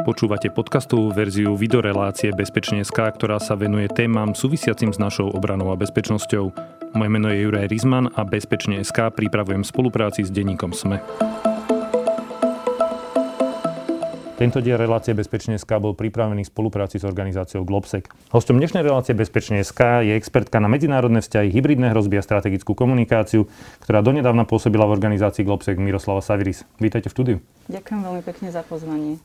Počúvate podcastovú verziu videorelácie Bezpečne.sk, ktorá sa venuje témam súvisiacim s našou obranou a bezpečnosťou. Moje meno je Juraj Rizman a Bezpečne.sk pripravujem v spolupráci s denníkom SME. Tento diel relácie Bezpečne.sk bol pripravený v spolupráci s organizáciou Globsec. Hostom dnešnej relácie Bezpečne.sk je expertka na medzinárodné vzťahy, hybridné hrozby a strategickú komunikáciu, ktorá donedávna pôsobila v organizácii Globsec Miroslava Saviris. Vítajte v štúdiu. Ďakujem veľmi pekne za pozvanie.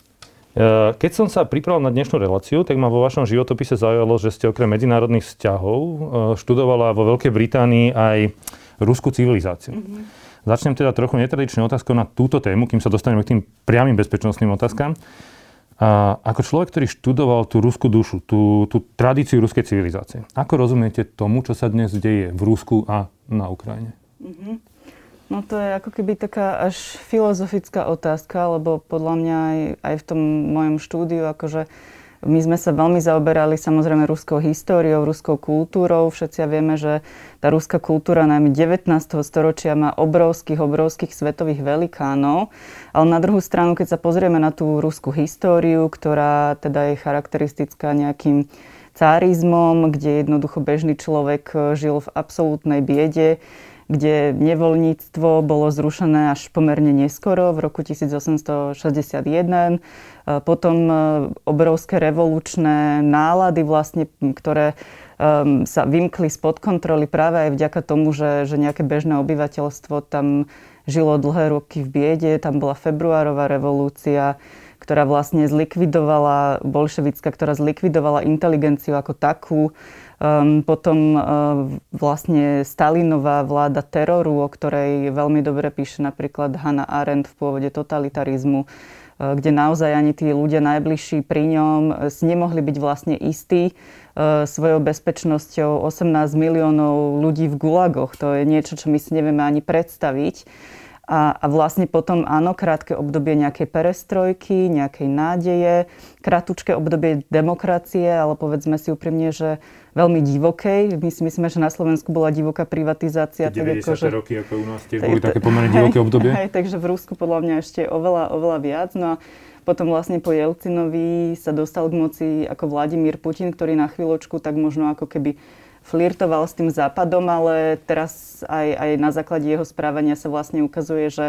Eh, keď som sa pripravil na dnešnú reláciu, tak ma vo vašom životopise zaujalo, že ste okrem medzinárodných vzťahov eh, študovala vo Veľkej Británii aj ruskú civilizáciu. Mm-hmm. Začnem teda trochu netradičnou otázkou na túto tému, kým sa dostaneme k tým priamým bezpečnostným otázkam. A ako človek, ktorý študoval tú ruskú dušu, tú, tú tradíciu ruskej civilizácie, ako rozumiete tomu, čo sa dnes deje v Rusku a na Ukrajine? Mm-hmm. No to je ako keby taká až filozofická otázka, lebo podľa mňa aj, aj v tom mojom štúdiu, akože my sme sa veľmi zaoberali samozrejme ruskou históriou, ruskou kultúrou. Všetci vieme, že tá ruská kultúra najmä 19. storočia má obrovských, obrovských svetových velikánov. Ale na druhú stranu, keď sa pozrieme na tú ruskú históriu, ktorá teda je charakteristická nejakým cárizmom, kde jednoducho bežný človek žil v absolútnej biede, kde nevoľníctvo bolo zrušené až pomerne neskoro, v roku 1861. E, potom e, obrovské revolučné nálady, vlastne, ktoré um, sa vymkli spod kontroly práve aj vďaka tomu, že, že nejaké bežné obyvateľstvo tam žilo dlhé roky v biede. Tam bola februárová revolúcia, ktorá vlastne zlikvidovala, bolševická, ktorá zlikvidovala inteligenciu ako takú. Um, potom uh, vlastne Stalinová vláda teroru, o ktorej veľmi dobre píše napríklad Hannah Arendt v pôvode totalitarizmu, uh, kde naozaj ani tí ľudia najbližší pri ňom uh, si nemohli byť vlastne istí svojou bezpečnosťou. 18 miliónov ľudí v gulagoch, to je niečo, čo my si nevieme ani predstaviť. A, a vlastne potom áno, krátke obdobie nejakej perestrojky, nejakej nádeje, krátke obdobie demokracie, ale povedzme si úprimne, že veľmi divokej. My si myslíme, že na Slovensku bola divoká privatizácia. 90. Tak ako, že, roky ako u nás tiež boli také pomerne divoké obdobie. Hej, takže v Rusku podľa mňa ešte oveľa, oveľa viac. No a potom vlastne po Jelcinovi sa dostal k moci ako Vladimír Putin, ktorý na chvíľočku tak možno ako keby flirtoval s tým západom, ale teraz aj, aj na základe jeho správania sa vlastne ukazuje, že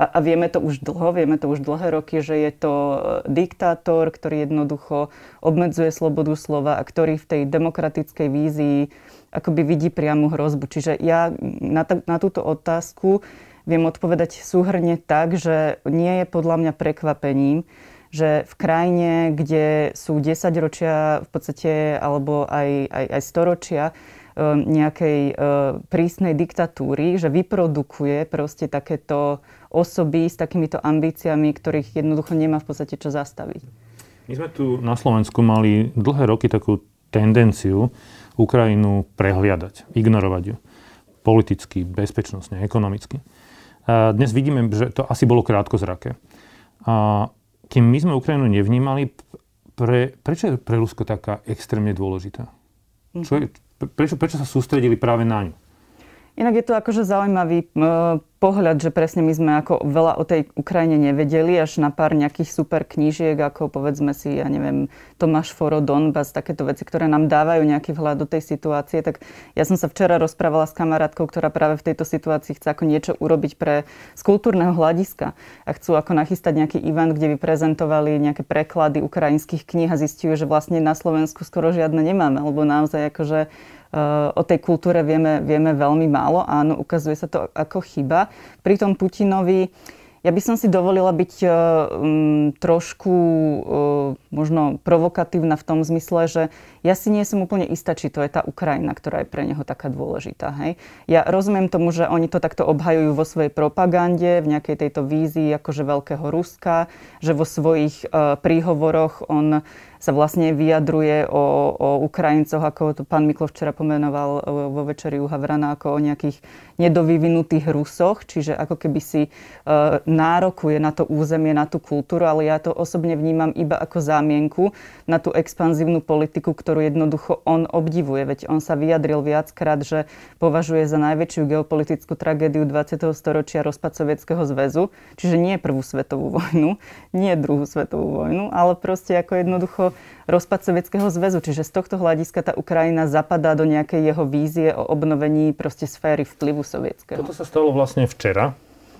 a, a vieme to už dlho, vieme to už dlhé roky, že je to e, diktátor, ktorý jednoducho obmedzuje slobodu slova a ktorý v tej demokratickej vízii akoby vidí priamu hrozbu. Čiže ja na, t- na túto otázku viem odpovedať súhrne tak, že nie je podľa mňa prekvapením, že v krajine, kde sú 10 ročia v podstate, alebo aj, aj, aj storočia e, nejakej e, prísnej diktatúry, že vyprodukuje proste takéto osoby s takýmito ambíciami, ktorých jednoducho nemá v podstate čo zastaviť. My sme tu na Slovensku mali dlhé roky takú tendenciu Ukrajinu prehliadať, ignorovať ju. Politicky, bezpečnostne, ekonomicky. Dnes vidíme, že to asi bolo krátko zrake. A kým my sme Ukrajinu nevnímali, pre, prečo je pre Rusko taká extrémne dôležitá? Čo je, prečo, prečo sa sústredili práve na ňu? Inak je to akože zaujímavý pohľad, že presne my sme ako veľa o tej Ukrajine nevedeli, až na pár nejakých super knížiek, ako povedzme si, ja neviem, Tomáš Foro, Donbass, takéto veci, ktoré nám dávajú nejaký vhľad do tej situácie. Tak ja som sa včera rozprávala s kamarátkou, ktorá práve v tejto situácii chce ako niečo urobiť pre z kultúrneho hľadiska a chcú ako nachystať nejaký event, kde by prezentovali nejaké preklady ukrajinských kníh a zistujú, že vlastne na Slovensku skoro žiadne nemáme, lebo naozaj akože o tej kultúre vieme, vieme veľmi málo. Áno, ukazuje sa to ako chyba. Pri tom Putinovi ja by som si dovolila byť um, trošku uh, možno provokatívna v tom zmysle, že ja si nie som úplne istá, či to je tá Ukrajina, ktorá je pre neho taká dôležitá. Hej? Ja rozumiem tomu, že oni to takto obhajujú vo svojej propagande, v nejakej tejto vízii akože veľkého Ruska, že vo svojich uh, príhovoroch on sa vlastne vyjadruje o, o Ukrajincoch, ako to pán Miklo včera pomenoval vo večeri u Havrana, ako o nejakých nedovyvinutých Rusoch, čiže ako keby si e, nárokuje na to územie, na tú kultúru, ale ja to osobne vnímam iba ako zámienku na tú expanzívnu politiku, ktorú jednoducho on obdivuje. Veď on sa vyjadril viackrát, že považuje za najväčšiu geopolitickú tragédiu 20. storočia rozpad Sovietskeho zväzu, čiže nie prvú svetovú vojnu, nie druhú svetovú vojnu, ale proste ako jednoducho rozpad Sovietskeho zväzu. Čiže z tohto hľadiska tá Ukrajina zapadá do nejakej jeho vízie o obnovení proste sféry vplyvu sovietského. Toto sa stalo vlastne včera,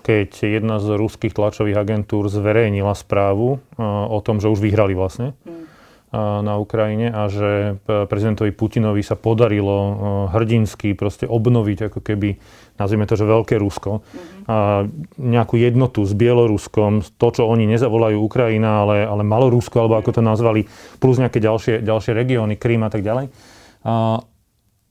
keď jedna z ruských tlačových agentúr zverejnila správu o tom, že už vyhrali vlastne. Hmm na Ukrajine a že prezidentovi Putinovi sa podarilo hrdinsky proste obnoviť ako keby, nazvime to, že veľké Rusko, mm-hmm. a nejakú jednotu s Bieloruskom, to, čo oni nezavolajú Ukrajina, ale, ale Malorusko, alebo ako to nazvali, plus nejaké ďalšie, ďalšie regióny, Krím a tak ďalej. A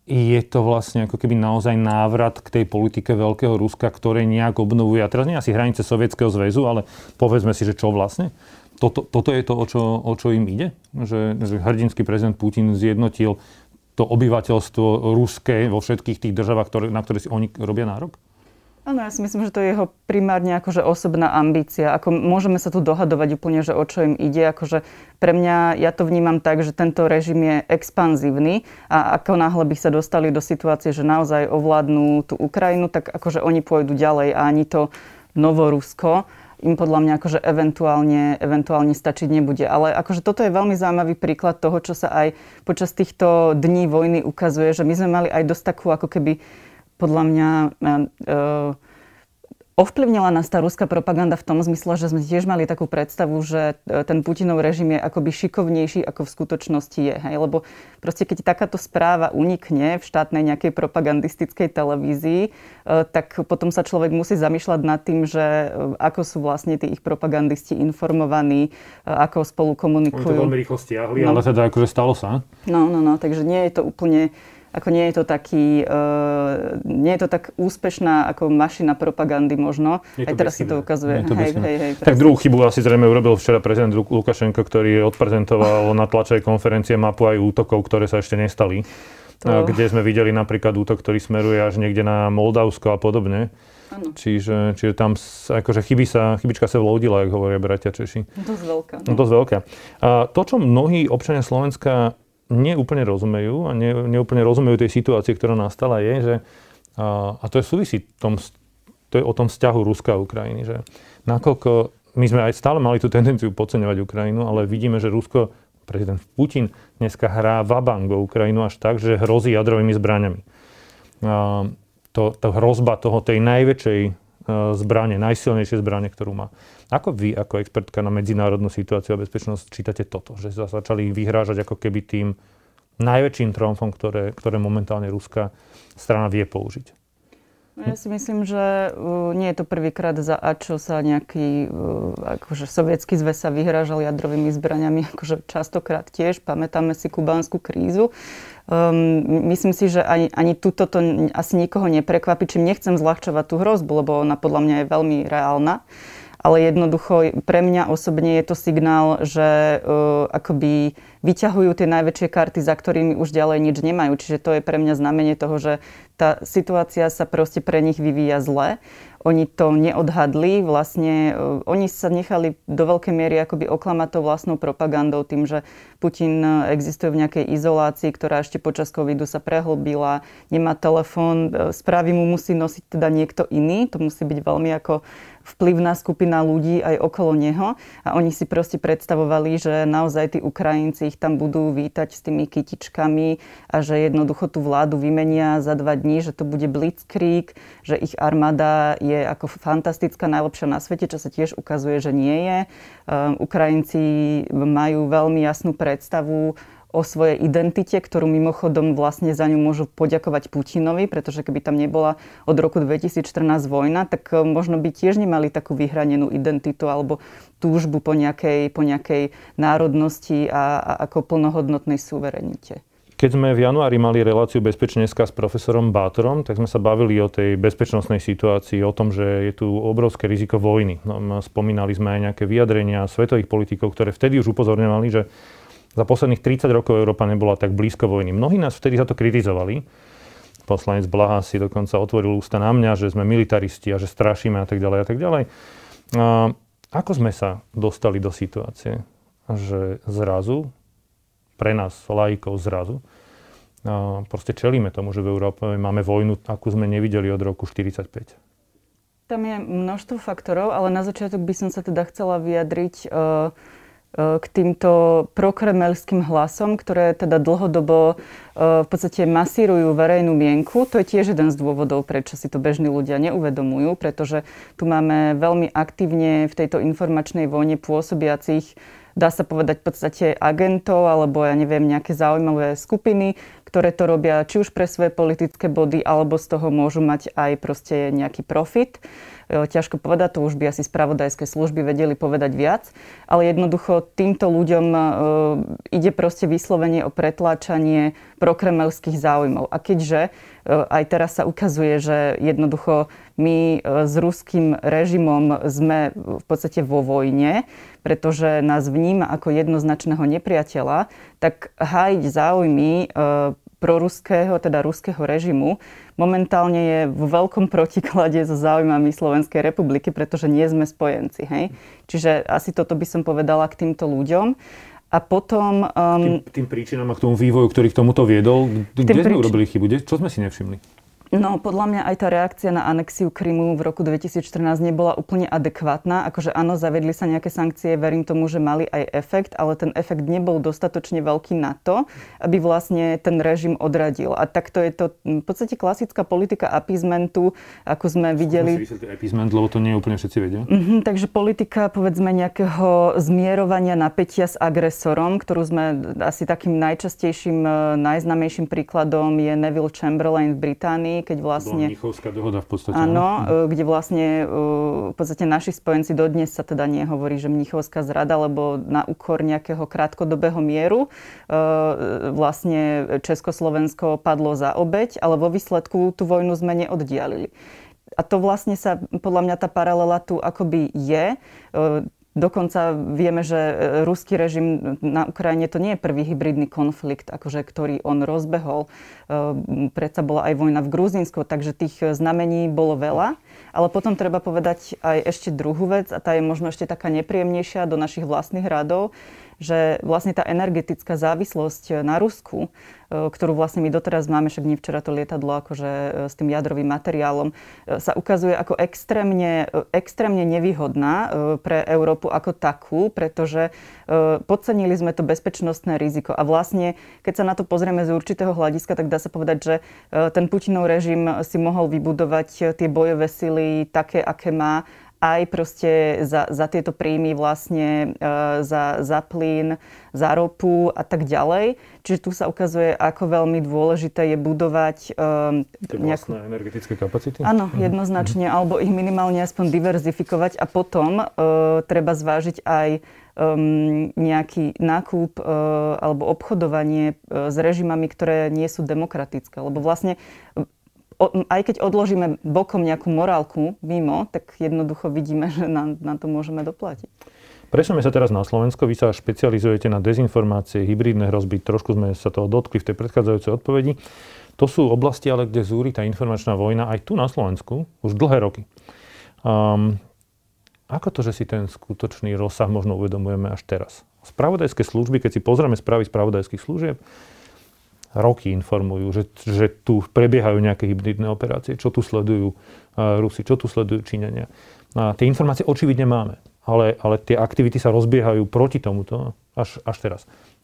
je to vlastne ako keby naozaj návrat k tej politike Veľkého Ruska, ktoré nejak obnovuje, a teraz nie asi hranice Sovietskeho zväzu, ale povedzme si, že čo vlastne? Toto, toto je to, o čo, o čo im ide? Že, že hrdinský prezident Putin zjednotil to obyvateľstvo ruské vo všetkých tých državách, ktoré, na ktoré si oni robia nárok? Áno, ja si myslím, že to je jeho primárne akože osobná ambícia. Ako môžeme sa tu dohadovať úplne, že o čo im ide. Akože pre mňa, ja to vnímam tak, že tento režim je expanzívny a ako náhle by sa dostali do situácie, že naozaj ovládnu tú Ukrajinu, tak akože oni pôjdu ďalej a ani to Novorusko im podľa mňa akože eventuálne, eventuálne stačiť nebude. Ale akože toto je veľmi zaujímavý príklad toho, čo sa aj počas týchto dní vojny ukazuje, že my sme mali aj dosť takú ako keby podľa mňa uh, Ovplyvnila nás tá ruská propaganda v tom zmysle, že sme tiež mali takú predstavu, že e, ten Putinov režim je akoby šikovnejší, ako v skutočnosti je. Hej? Lebo proste keď takáto správa unikne v štátnej nejakej propagandistickej televízii, e, tak potom sa človek musí zamýšľať nad tým, že e, ako sú vlastne tí ich propagandisti informovaní, ako spolu komunikujú. Oni to veľmi rýchlo stiahli, no. ale teda akože stalo sa. No, no, no, takže nie je to úplne ako nie je to taký, uh, nie je to tak úspešná ako mašina propagandy možno. Aj teraz sa to ukazuje. to hej, hej, hej, tak druhú chybu asi zrejme urobil včera prezident Lukašenko, ktorý odprezentoval na tlačovej konferencie mapu aj útokov, ktoré sa ešte nestali. To... Kde sme videli napríklad útok, ktorý smeruje až niekde na Moldavsko a podobne. Ano. Čiže, čiže tam akože chyby sa, chybička sa vloudila, ako hovoria bratia Češi. Dosť veľká. No. Dosť veľká. A to, čo mnohí občania Slovenska neúplne rozumejú a ne, neúplne rozumejú tej situácii, ktorá nastala, je, že a, a to je súvisí tom, to je o tom vzťahu Ruska a Ukrajiny, že nakoľko my sme aj stále mali tú tendenciu podceňovať Ukrajinu, ale vidíme, že Rusko, prezident Putin dneska hrá vabango Ukrajinu až tak, že hrozí jadrovými zbraniami. A, to, to hrozba toho tej najväčšej zbrane, najsilnejšie zbrane, ktorú má. Ako vy, ako expertka na medzinárodnú situáciu a bezpečnosť, čítate toto? Že sa začali vyhrážať ako keby tým najväčším tromfom, ktoré, ktoré momentálne ruská strana vie použiť? No ja si myslím, že uh, nie je to prvýkrát za a čo sa nejaký, uh, akože sovietský zväz sa vyhrážal jadrovými zbraniami, akože častokrát tiež, pamätáme si kubánsku krízu. Um, myslím si, že ani, ani tuto to asi nikoho neprekvapí, čím nechcem zľahčovať tú hrozbu, lebo ona podľa mňa je veľmi reálna. Ale jednoducho pre mňa osobne je to signál, že uh, akoby vyťahujú tie najväčšie karty, za ktorými už ďalej nič nemajú. Čiže to je pre mňa znamenie toho, že tá situácia sa proste pre nich vyvíja zle. Oni to neodhadli, vlastne uh, oni sa nechali do veľkej miery akoby oklamať tou vlastnou propagandou tým, že Putin existuje v nejakej izolácii, ktorá ešte počas covidu sa prehlbila, nemá telefón, e, správy mu musí nosiť teda niekto iný, to musí byť veľmi ako vplyvná skupina ľudí aj okolo neho a oni si proste predstavovali, že naozaj tí Ukrajinci ich tam budú vítať s tými kytičkami a že jednoducho tú vládu vymenia za dva dní, že to bude blitzkrieg, že ich armáda je ako fantastická, najlepšia na svete, čo sa tiež ukazuje, že nie je. Um, Ukrajinci majú veľmi jasnú predstavu o svojej identite, ktorú mimochodom vlastne za ňu môžu poďakovať Putinovi, pretože keby tam nebola od roku 2014 vojna, tak e, možno by tiež nemali takú vyhranenú identitu alebo túžbu po nejakej, po nejakej národnosti a, a ako plnohodnotnej suverenite. Keď sme v januári mali reláciu bezpečneska s profesorom Bátorom, tak sme sa bavili o tej bezpečnostnej situácii, o tom, že je tu obrovské riziko vojny. No, spomínali sme aj nejaké vyjadrenia svetových politikov, ktoré vtedy už upozorňovali, že Za posledných 30 rokov Európa nebola tak blízko vojny. Mnohí nás vtedy za to kritizovali. Poslanec Blaha si dokonca otvoril ústa na mňa, že sme militaristi a že strašíme a tak ďalej a tak ďalej. A ako sme sa dostali do situácie, že zrazu, pre nás, laikov zrazu, a proste čelíme tomu, že v Európe máme vojnu, akú sme nevideli od roku 1945. Tam je množstvo faktorov, ale na začiatok by som sa teda chcela vyjadriť uh, k týmto prokremelským hlasom, ktoré teda dlhodobo v podstate masírujú verejnú mienku. To je tiež jeden z dôvodov, prečo si to bežní ľudia neuvedomujú, pretože tu máme veľmi aktívne v tejto informačnej vojne pôsobiacich dá sa povedať v podstate agentov alebo ja neviem, nejaké zaujímavé skupiny, ktoré to robia či už pre svoje politické body, alebo z toho môžu mať aj proste nejaký profit. E, ťažko povedať, to už by asi spravodajské služby vedeli povedať viac, ale jednoducho týmto ľuďom e, ide proste vyslovene o pretláčanie prokremelských záujmov. A keďže e, aj teraz sa ukazuje, že jednoducho my s ruským režimom sme v podstate vo vojne, pretože nás vníma ako jednoznačného nepriateľa, tak hájiť záujmy proruského, teda ruského režimu, momentálne je v veľkom protiklade so záujmami Slovenskej republiky, pretože nie sme spojenci. Hej? Čiže asi toto by som povedala k týmto ľuďom. A potom... Um, tým, tým príčinám a k tomu vývoju, ktorý k tomuto viedol, kde sme urobili chybu? Čo sme si nevšimli? No, podľa mňa aj tá reakcia na anexiu Krymu v roku 2014 nebola úplne adekvátna. Akože áno, zavedli sa nejaké sankcie, verím tomu, že mali aj efekt, ale ten efekt nebol dostatočne veľký na to, aby vlastne ten režim odradil. A takto je to v podstate klasická politika apizmentu, ako sme videli. Apizment, lebo to nie úplne všetci vedia. Mm-hmm, takže politika, povedzme, nejakého zmierovania napätia s agresorom, ktorú sme asi takým najčastejším, najznamejším príkladom je Neville Chamberlain v Británii, keď vlastne... Mnichovská dohoda v podstate. Áno, hm. kde vlastne v podstate naši spojenci dodnes sa teda nehovorí, že Mnichovská zrada, lebo na úkor nejakého krátkodobého mieru vlastne Československo padlo za obeď, ale vo výsledku tú vojnu sme neoddialili. A to vlastne sa, podľa mňa tá paralela tu akoby je. Dokonca vieme, že e, ruský režim na Ukrajine to nie je prvý hybridný konflikt, akože, ktorý on rozbehol. E, predsa bola aj vojna v Gruzínsku, takže tých znamení bolo veľa. Ale potom treba povedať aj ešte druhú vec, a tá je možno ešte taká nepríjemnejšia do našich vlastných radov, že vlastne tá energetická závislosť na Rusku, e, ktorú vlastne my doteraz máme, však nie včera to lietadlo akože e, s tým jadrovým materiálom, sa ukazuje ako extrémne, extrémne nevýhodná pre Európu ako takú, pretože podcenili sme to bezpečnostné riziko. A vlastne, keď sa na to pozrieme z určitého hľadiska, tak dá sa povedať, že ten Putinov režim si mohol vybudovať tie bojové sily také, aké má aj proste za, za tieto príjmy vlastne e, za, za plyn, za ropu a tak ďalej. Čiže tu sa ukazuje, ako veľmi dôležité je budovať e, nejakú... energetické kapacity? Áno, mhm. jednoznačne, mm-hmm. alebo ich minimálne aspoň diverzifikovať a potom e, treba zvážiť aj um, nejaký nákup uh, alebo obchodovanie uh, s režimami, ktoré nie sú demokratické. Lebo vlastne aj keď odložíme bokom nejakú morálku mimo, tak jednoducho vidíme, že na, na to môžeme doplatiť. Presujeme sa teraz na Slovensko. Vy sa špecializujete na dezinformácie, hybridné hrozby. Trošku sme sa toho dotkli v tej predchádzajúcej odpovedi. To sú oblasti, ale kde zúri tá informačná vojna aj tu na Slovensku už dlhé roky. Um, ako to, že si ten skutočný rozsah možno uvedomujeme až teraz? Spravodajské služby, keď si pozrieme správy spravodajských služieb, roky informujú, že, že tu prebiehajú nejaké hybridné operácie, čo tu sledujú uh, Rusi, čo tu sledujú Číňania. A tie informácie očividne máme, ale, ale tie aktivity sa rozbiehajú proti tomuto až, až teraz.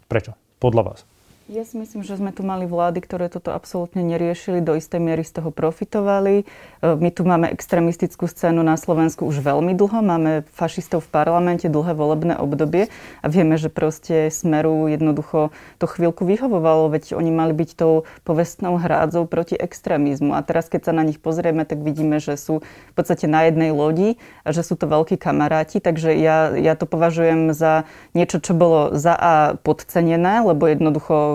Prečo? Podľa vás. Ja si myslím, že sme tu mali vlády, ktoré toto absolútne neriešili, do istej miery z toho profitovali. E, my tu máme extremistickú scénu na Slovensku už veľmi dlho, máme fašistov v parlamente, dlhé volebné obdobie a vieme, že proste Smeru jednoducho to chvíľku vyhovovalo, veď oni mali byť tou povestnou hrádzou proti extrémizmu. A teraz, keď sa na nich pozrieme, tak vidíme, že sú v podstate na jednej lodi a že sú to veľkí kamaráti, takže ja, ja to považujem za niečo, čo bolo za A podcenené, lebo jednoducho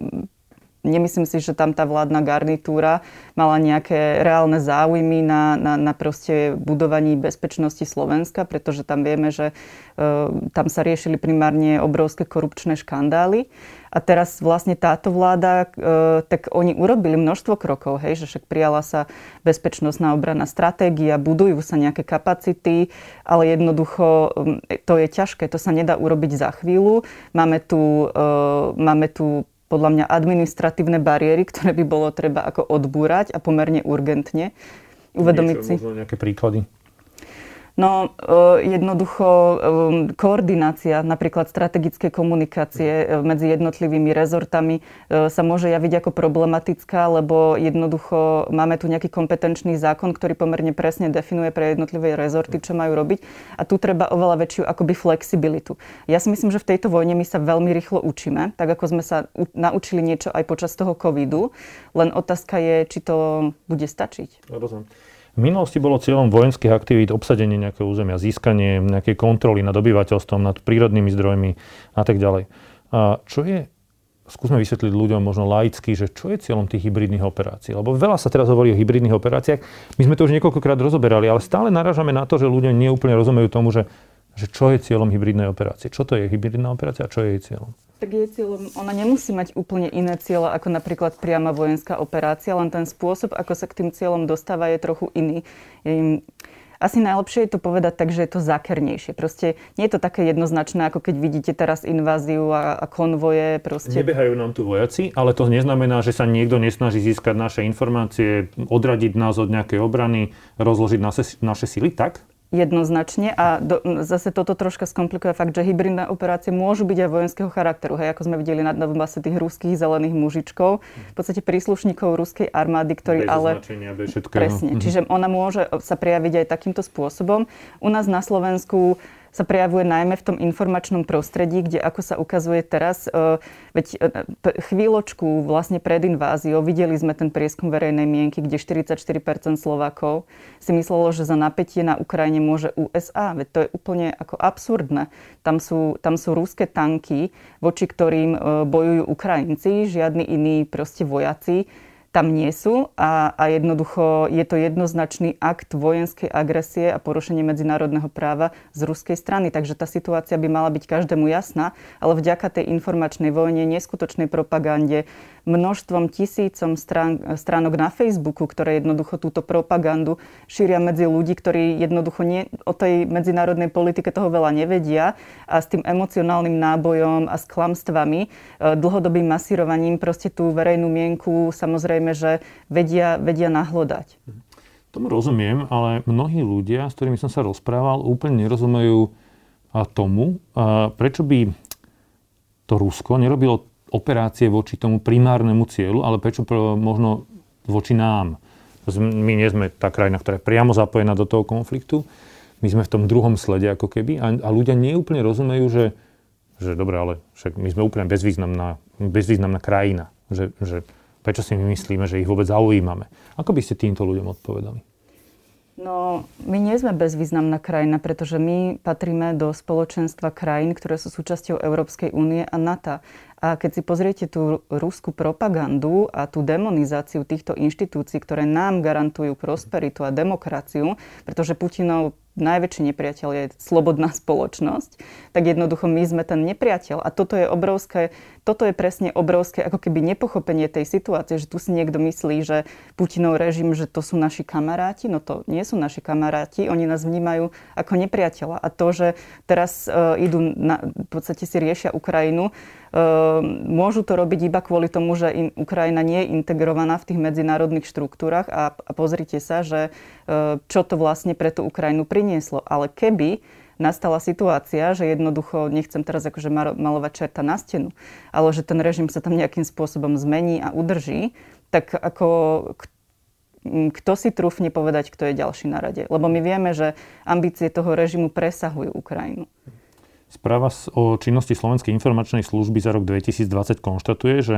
nemyslím si, že tam tá vládna garnitúra mala nejaké reálne záujmy na, na, na proste budovaní bezpečnosti Slovenska, pretože tam vieme, že uh, tam sa riešili primárne obrovské korupčné škandály. A teraz vlastne táto vláda, e, tak oni urobili množstvo krokov, hej, že však prijala sa bezpečnostná obrana stratégia, budujú sa nejaké kapacity, ale jednoducho to je ťažké, to sa nedá urobiť za chvíľu. Máme tu, e, máme tu podľa mňa administratívne bariéry, ktoré by bolo treba ako odbúrať a pomerne urgentne. Uvedomiť si. Možno nejaké príklady. No jednoducho koordinácia napríklad strategické komunikácie e, medzi jednotlivými rezortami e, sa môže javiť ako problematická, lebo jednoducho máme tu nejaký kompetenčný zákon, ktorý pomerne presne definuje pre jednotlivé rezorty, čo majú robiť a tu treba oveľa väčšiu akoby flexibilitu. Ja si myslím, že v tejto vojne my sa veľmi rýchlo učíme, tak ako sme sa naučili niečo aj počas toho covidu, len otázka je, či to bude stačiť. Rozumiem. V minulosti bolo cieľom vojenských aktivít obsadenie nejakého územia, získanie nejakej kontroly nad obyvateľstvom, nad prírodnými zdrojmi a tak ďalej. A čo je, skúsme vysvetliť ľuďom možno laicky, že čo je cieľom tých hybridných operácií? Lebo veľa sa teraz hovorí o hybridných operáciách. My sme to už niekoľkokrát rozoberali, ale stále naražame na to, že ľudia neúplne rozumejú tomu, že, že čo je cieľom hybridnej operácie. Čo to je hybridná operácia a čo je jej cieľom? Tak jej cieľom, ona nemusí mať úplne iné cieľe ako napríklad priama vojenská operácia, len ten spôsob, ako sa k tým cieľom dostáva, je trochu iný. Je, asi najlepšie je to povedať tak, že je to zákernejšie. Proste nie je to také jednoznačné, ako keď vidíte teraz inváziu a, a konvoje. Proste. Nebehajú nám tu vojaci, ale to neznamená, že sa niekto nesnaží získať naše informácie, odradiť nás od nejakej obrany, rozložiť naše, naše sily, tak? Jednoznačne a do, zase toto troška skomplikuje fakt, že hybridné operácie môžu byť aj vojenského charakteru. Hej, ako sme videli na Donbase tých ruských zelených mužičkov, v podstate príslušníkov ruskej armády, ktorí bez ale... Bez Presne, mhm. čiže ona môže sa prejaviť aj takýmto spôsobom. U nás na Slovensku sa prejavuje najmä v tom informačnom prostredí, kde ako sa ukazuje teraz, e, veď e, chvíľočku vlastne pred inváziou videli sme ten prieskum verejnej mienky, kde 44% Slovákov si myslelo, že za napätie na Ukrajine môže USA. Veď to je úplne ako absurdné. Tam sú, tam sú ruské tanky, voči ktorým e, bojujú Ukrajinci, žiadni iní proste vojaci tam nie sú a, a jednoducho je to jednoznačný akt vojenskej agresie a porušenie medzinárodného práva z ruskej strany. Takže tá situácia by mala byť každému jasná, ale vďaka tej informačnej vojne, neskutočnej propagande, množstvom tisícom strán, stránok na Facebooku, ktoré jednoducho túto propagandu šíria medzi ľudí, ktorí jednoducho nie, o tej medzinárodnej politike toho veľa nevedia a s tým emocionálnym nábojom a s klamstvami, e, dlhodobým masírovaním proste tú verejnú mienku samozrejme, že vedia, vedia nahlodať. Tomu rozumiem, ale mnohí ľudia, s ktorými som sa rozprával, úplne nerozumejú tomu, prečo by to Rusko nerobilo operácie voči tomu primárnemu cieľu, ale prečo možno voči nám. My nie sme tá krajina, ktorá je priamo zapojená do toho konfliktu. My sme v tom druhom slede ako keby a, a ľudia neúplne rozumejú, že, že dobre, ale však my sme úplne bezvýznamná, bezvýznamná krajina. Že, že prečo si my myslíme, že ich vôbec zaujímame. Ako by ste týmto ľuďom odpovedali? No, my nie sme bezvýznamná krajina, pretože my patríme do spoločenstva krajín, ktoré sú súčasťou Európskej únie a NATO. A keď si pozriete tú rúskú propagandu a tú demonizáciu týchto inštitúcií, ktoré nám garantujú prosperitu a demokraciu, pretože Putinov najväčší nepriateľ je slobodná spoločnosť, tak jednoducho my sme ten nepriateľ. A toto je obrovské, toto je presne obrovské ako keby nepochopenie tej situácie, že tu si niekto myslí, že Putinov režim, že to sú naši kamaráti, no to nie sú naši kamaráti, oni nás vnímajú ako nepriateľa. A to, že teraz uh, idú, na, v podstate si riešia Ukrajinu, uh, môžu to robiť iba kvôli tomu, že in, Ukrajina nie je integrovaná v tých medzinárodných štruktúrach a, a pozrite sa, že uh, čo to vlastne pre tú Ukrajinu pri prinieslo. Ale keby nastala situácia, že jednoducho, nechcem teraz akože malovať čerta na stenu, ale že ten režim sa tam nejakým spôsobom zmení a udrží, tak ako kto si trúfne povedať, kto je ďalší na rade? Lebo my vieme, že ambície toho režimu presahujú Ukrajinu. Správa o činnosti Slovenskej informačnej služby za rok 2020 konštatuje, že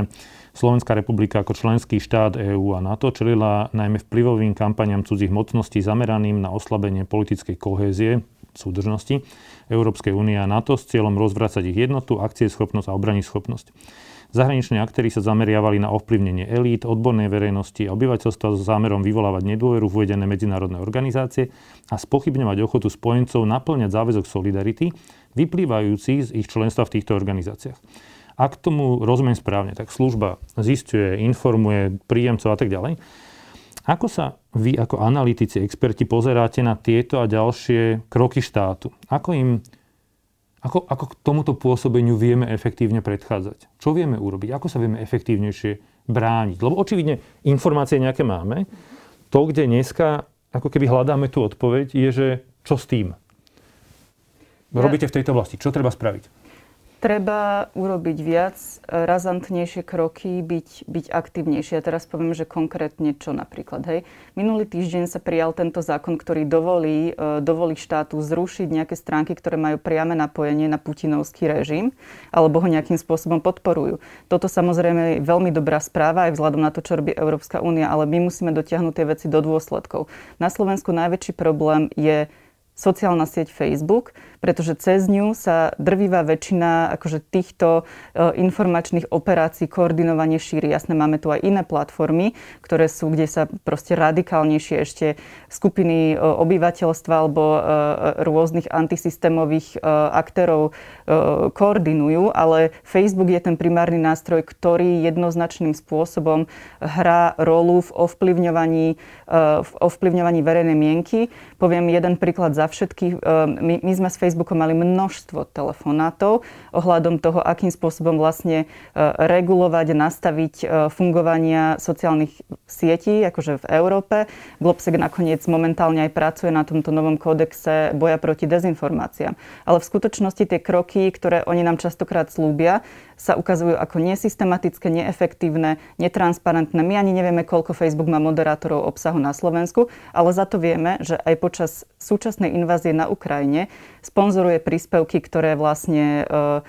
Slovenská republika ako členský štát EÚ a NATO čelila najmä vplyvovým kampaniam cudzích mocností zameraným na oslabenie politickej kohézie, súdržnosti Európskej únie a NATO s cieľom rozvracať ich jednotu, schopnosť a schopnosť. Zahraniční aktéry sa zameriavali na ovplyvnenie elít, odbornej verejnosti a obyvateľstva s zámerom vyvolávať nedôveru v uvedené medzinárodné organizácie a spochybňovať ochotu spojencov naplňať záväzok solidarity, vyplývajúci z ich členstva v týchto organizáciách. Ak tomu rozumiem správne, tak služba zistuje, informuje príjemcov a tak ďalej. Ako sa vy ako analytici, experti pozeráte na tieto a ďalšie kroky štátu? Ako im ako, ako k tomuto pôsobeniu vieme efektívne predchádzať? Čo vieme urobiť? Ako sa vieme efektívnejšie brániť? Lebo očividne informácie nejaké máme. To, kde dneska ako keby hľadáme tú odpoveď, je, že čo s tým? Robíte v tejto oblasti. Čo treba spraviť? Treba urobiť viac, razantnejšie kroky, byť, byť aktívnejšie. Ja teraz poviem, že konkrétne čo napríklad. Hej. Minulý týždeň sa prijal tento zákon, ktorý dovolí, e, dovolí štátu zrušiť nejaké stránky, ktoré majú priame napojenie na putinovský režim alebo ho nejakým spôsobom podporujú. Toto samozrejme je veľmi dobrá správa aj vzhľadom na to, čo robí Európska únia, ale my musíme dotiahnuť tie veci do dôsledkov. Na Slovensku najväčší problém je sociálna sieť Facebook, pretože cez ňu sa drvivá väčšina akože týchto e, informačných operácií koordinovanie šíri. Jasné, máme tu aj iné platformy, ktoré sú, kde sa proste radikálnejšie ešte skupiny e, obyvateľstva alebo e, rôznych antisystémových aktérov koordinujú, ale Facebook je ten primárny nástroj, ktorý jednoznačným spôsobom hrá rolu v ovplyvňovaní, v ovplyvňovaní verejnej mienky. Poviem jeden príklad za všetkých. My, my sme s Facebookom mali množstvo telefonátov ohľadom toho, akým spôsobom vlastne e, regulovať, nastaviť e, fungovania sociálnych sietí, akože v Európe. Globsec nakoniec momentálne aj pracuje na tomto novom kódexe boja proti dezinformáciám. Ale v skutočnosti tie kroky, ktoré oni nám častokrát slúbia, sa ukazujú ako nesystematické, neefektívne, netransparentné. My ani nevieme, koľko Facebook má moderátorov obsahu na Slovensku, ale za to vieme, že aj počas súčasnej invázie na Ukrajine sponzoruje príspevky, ktoré vlastne e,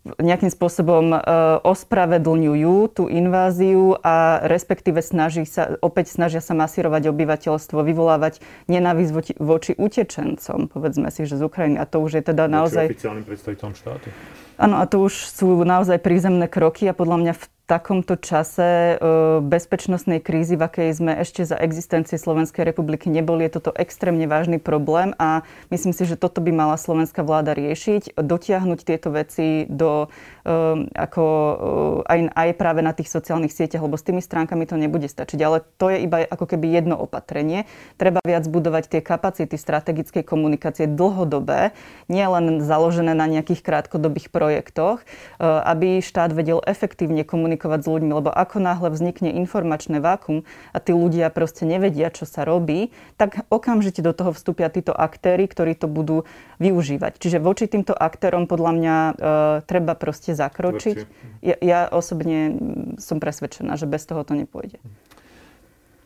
nejakým spôsobom e, ospravedlňujú tú inváziu a respektíve snaží sa, opäť snažia sa masírovať obyvateľstvo, vyvolávať nenávisť voči, voči utečencom, povedzme si, že z Ukrajiny. A to už je teda naozaj... Voči oficiálnym predstaviteľom štátu. Áno, a to už sú naozaj prízemné kroky a podľa mňa v takomto čase e, bezpečnostnej krízy, v akej sme ešte za existencie Slovenskej republiky neboli, je toto extrémne vážny problém a myslím si, že toto by mala slovenská vláda riešiť, dotiahnuť tieto veci do, ako, e, aj, aj práve na tých sociálnych sieťach, lebo s tými stránkami to nebude stačiť. Ale to je iba ako keby jedno opatrenie. Treba viac budovať tie kapacity strategickej komunikácie dlhodobé, nie len založené na nejakých krátkodobých projektoch, aby štát vedel efektívne komunikovať s ľuďmi, lebo ako náhle vznikne informačné vákum a tí ľudia proste nevedia, čo sa robí, tak okamžite do toho vstúpia títo aktéry, ktorí to budú využívať. Čiže voči týmto aktérom podľa mňa e, treba proste zakročiť. Ja, ja osobne som presvedčená, že bez toho to nepôjde.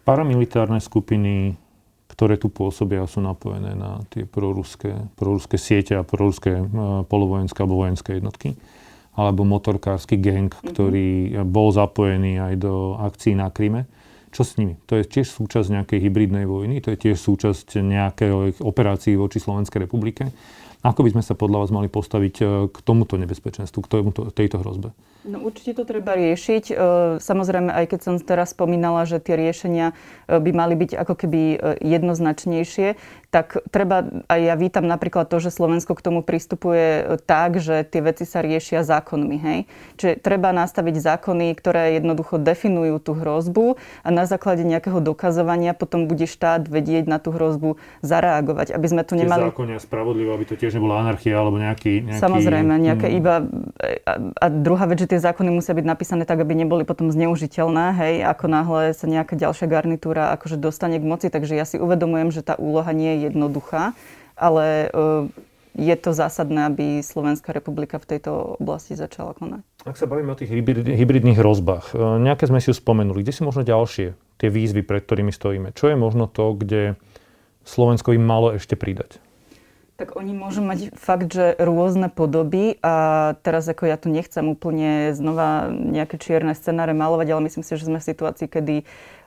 Paramilitárne skupiny ktoré tu pôsobia a sú napojené na tie proruské, proruské siete a proruské e, polovojenské alebo vojenské jednotky alebo motorkársky gang, mm-hmm. ktorý bol zapojený aj do akcií na Kryme. Čo s nimi? To je tiež súčasť nejakej hybridnej vojny, to je tiež súčasť nejakej operácií voči Slovenskej republike. Ako by sme sa podľa vás mali postaviť e, k tomuto nebezpečenstvu, k tomuto, tejto hrozbe? No určite to treba riešiť. E, samozrejme, aj keď som teraz spomínala, že tie riešenia e, by mali byť ako keby jednoznačnejšie, tak treba, aj ja vítam napríklad to, že Slovensko k tomu pristupuje tak, že tie veci sa riešia zákonmi. Hej? Čiže treba nastaviť zákony, ktoré jednoducho definujú tú hrozbu a na základe nejakého dokazovania potom bude štát vedieť na tú hrozbu zareagovať, aby sme tu nemali... Tie zákony a spravodlivo, aby to tiež nebola anarchia alebo nejaký... nejaký... Samozrejme, nejaké hmm. iba... A, a druhá vec, že tie zákony musia byť napísané tak, aby neboli potom zneužiteľné, hej, ako náhle sa nejaká ďalšia garnitúra akože dostane k moci, takže ja si uvedomujem, že tá úloha nie je jednoduchá, ale e, je to zásadné, aby Slovenská republika v tejto oblasti začala konať. Ak sa bavíme o tých hybridných hrozbách, e, nejaké sme si už spomenuli. Kde sú možno ďalšie tie výzvy, pred ktorými stojíme? Čo je možno to, kde Slovensko im malo ešte pridať? Tak oni môžu mať fakt, že rôzne podoby a teraz ako ja tu nechcem úplne znova nejaké čierne scenáre malovať, ale myslím si, že sme v situácii, kedy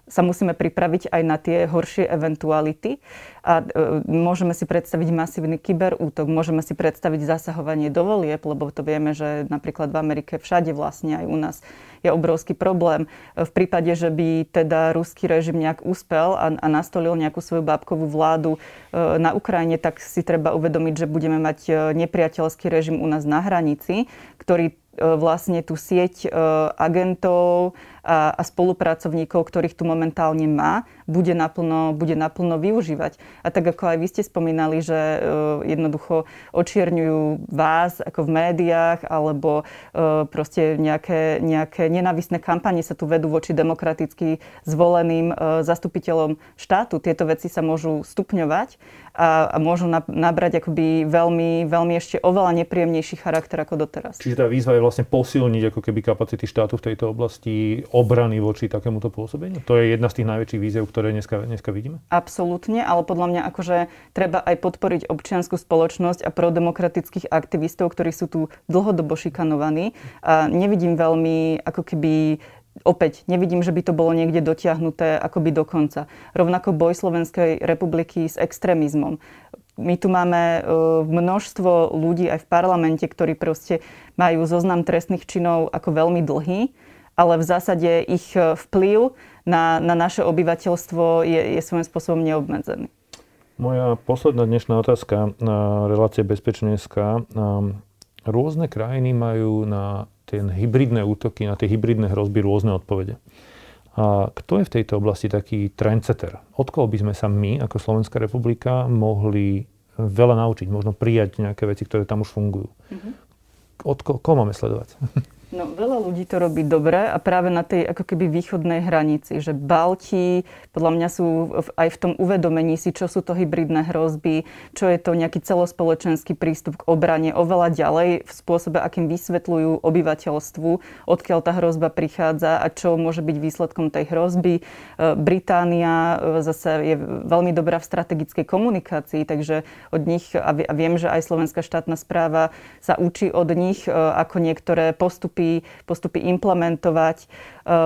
sa musíme pripraviť aj na tie horšie eventuality a e, môžeme si predstaviť masívny kyberútok, môžeme si predstaviť zasahovanie do volieb, lebo to vieme, že napríklad v Amerike všade vlastne aj u nás je obrovský problém. V prípade, že by teda ruský režim nejak úspel a, a nastolil nejakú svoju bábkovú vládu e, na Ukrajine, tak si treba uvedomiť, že budeme mať e, nepriateľský režim u nás na hranici, ktorý vlastne tú sieť agentov a, a spolupracovníkov, ktorých tu momentálne má, bude naplno, bude naplno využívať. A tak ako aj vy ste spomínali, že uh, jednoducho očierňujú vás ako v médiách, alebo uh, proste nejaké, nejaké nenávisné kampanie sa tu vedú voči demokraticky zvoleným uh, zastupiteľom štátu. Tieto veci sa môžu stupňovať a, a môžu nabrať akoby veľmi, veľmi ešte oveľa nepríjemnejší charakter ako doteraz. Čiže tá výzva je vlastne posilniť ako keby kapacity štátu v tejto oblasti obrany voči takémuto pôsobeniu? To je jedna z tých najväčších víziev, ktoré dneska, dneska vidíme? Absolútne, ale podľa mňa akože treba aj podporiť občianskú spoločnosť a prodemokratických aktivistov, ktorí sú tu dlhodobo šikanovaní. A nevidím veľmi ako keby Opäť, nevidím, že by to bolo niekde dotiahnuté akoby do konca. Rovnako boj Slovenskej republiky s extrémizmom. My tu máme e, množstvo ľudí aj v parlamente, ktorí proste majú zoznam trestných činov ako veľmi dlhý, ale v zásade ich e, vplyv na, na naše obyvateľstvo je, je svojím spôsobom neobmedzený. Moja posledná dnešná otázka na relácie Bezpečenská. Rôzne krajiny majú na tie hybridné útoky, na tie hybridné hrozby rôzne odpovede. A kto je v tejto oblasti taký trendsetter? Od koho by sme sa my, ako Slovenská republika, mohli veľa naučiť, možno prijať nejaké veci, ktoré tam už fungujú? Mm-hmm. Od koho, koho máme sledovať? No, veľa ľudí to robí dobre a práve na tej ako keby východnej hranici, že Balti podľa mňa sú aj v tom uvedomení si, čo sú to hybridné hrozby, čo je to nejaký celospoločenský prístup k obrane oveľa ďalej v spôsobe, akým vysvetľujú obyvateľstvu, odkiaľ tá hrozba prichádza a čo môže byť výsledkom tej hrozby. E, Británia e, zase je veľmi dobrá v strategickej komunikácii, takže od nich, a viem, že aj slovenská štátna správa sa učí od nich, e, ako niektoré postupy postupy, postupy implementovať. E,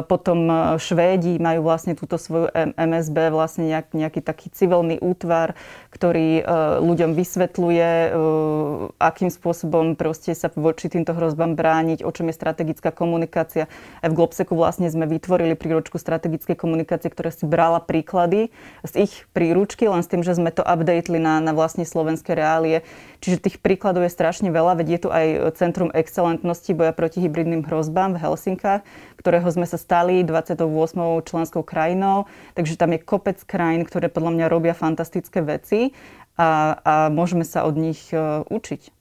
potom e, Švédi majú vlastne túto svoju MSB, vlastne nejak, nejaký taký civilný útvar, ktorý e, ľuďom vysvetľuje, akým spôsobom proste sa voči týmto hrozbám brániť, o čom je strategická komunikácia. Aj v Globseku vlastne sme vytvorili príručku strategickej komunikácie, ktorá si brala príklady z ich príručky, len s tým, že sme to updateli na, na vlastne slovenské reálie. Čiže tých príkladov je strašne veľa, veď je tu aj Centrum excelentnosti boja proti hybrid hybridným hrozbám v Helsinkách, ktorého sme sa stali 28. členskou krajinou. Takže tam je kopec krajín, ktoré podľa mňa robia fantastické veci a, a môžeme sa od nich uh, učiť.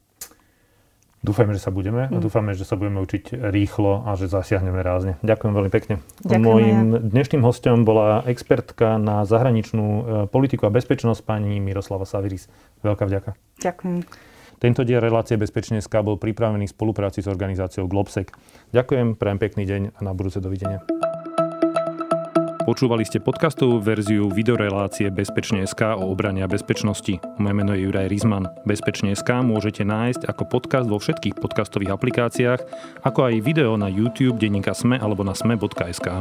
Dúfajme, že sa budeme mm. a dúfame, že sa budeme učiť rýchlo a že zasiahneme rázne. Ďakujem veľmi pekne. Ďakujem Mojím dnešným hostom bola expertka na zahraničnú e, politiku a bezpečnosť pani Miroslava Saviris. Veľká vďaka. Ďakujem. Tento diel relácie Bezpečne bol pripravený v spolupráci s organizáciou Globsec. Ďakujem, prajem pekný deň a na budúce dovidenia. Počúvali ste podcastovú verziu videorelácie Bezpečne.sk o obrane bezpečnosti. Moje meno je Juraj Rizman. Bezpečne.sk môžete nájsť ako podcast vo všetkých podcastových aplikáciách, ako aj video na YouTube, denníka Sme alebo na sme.sk.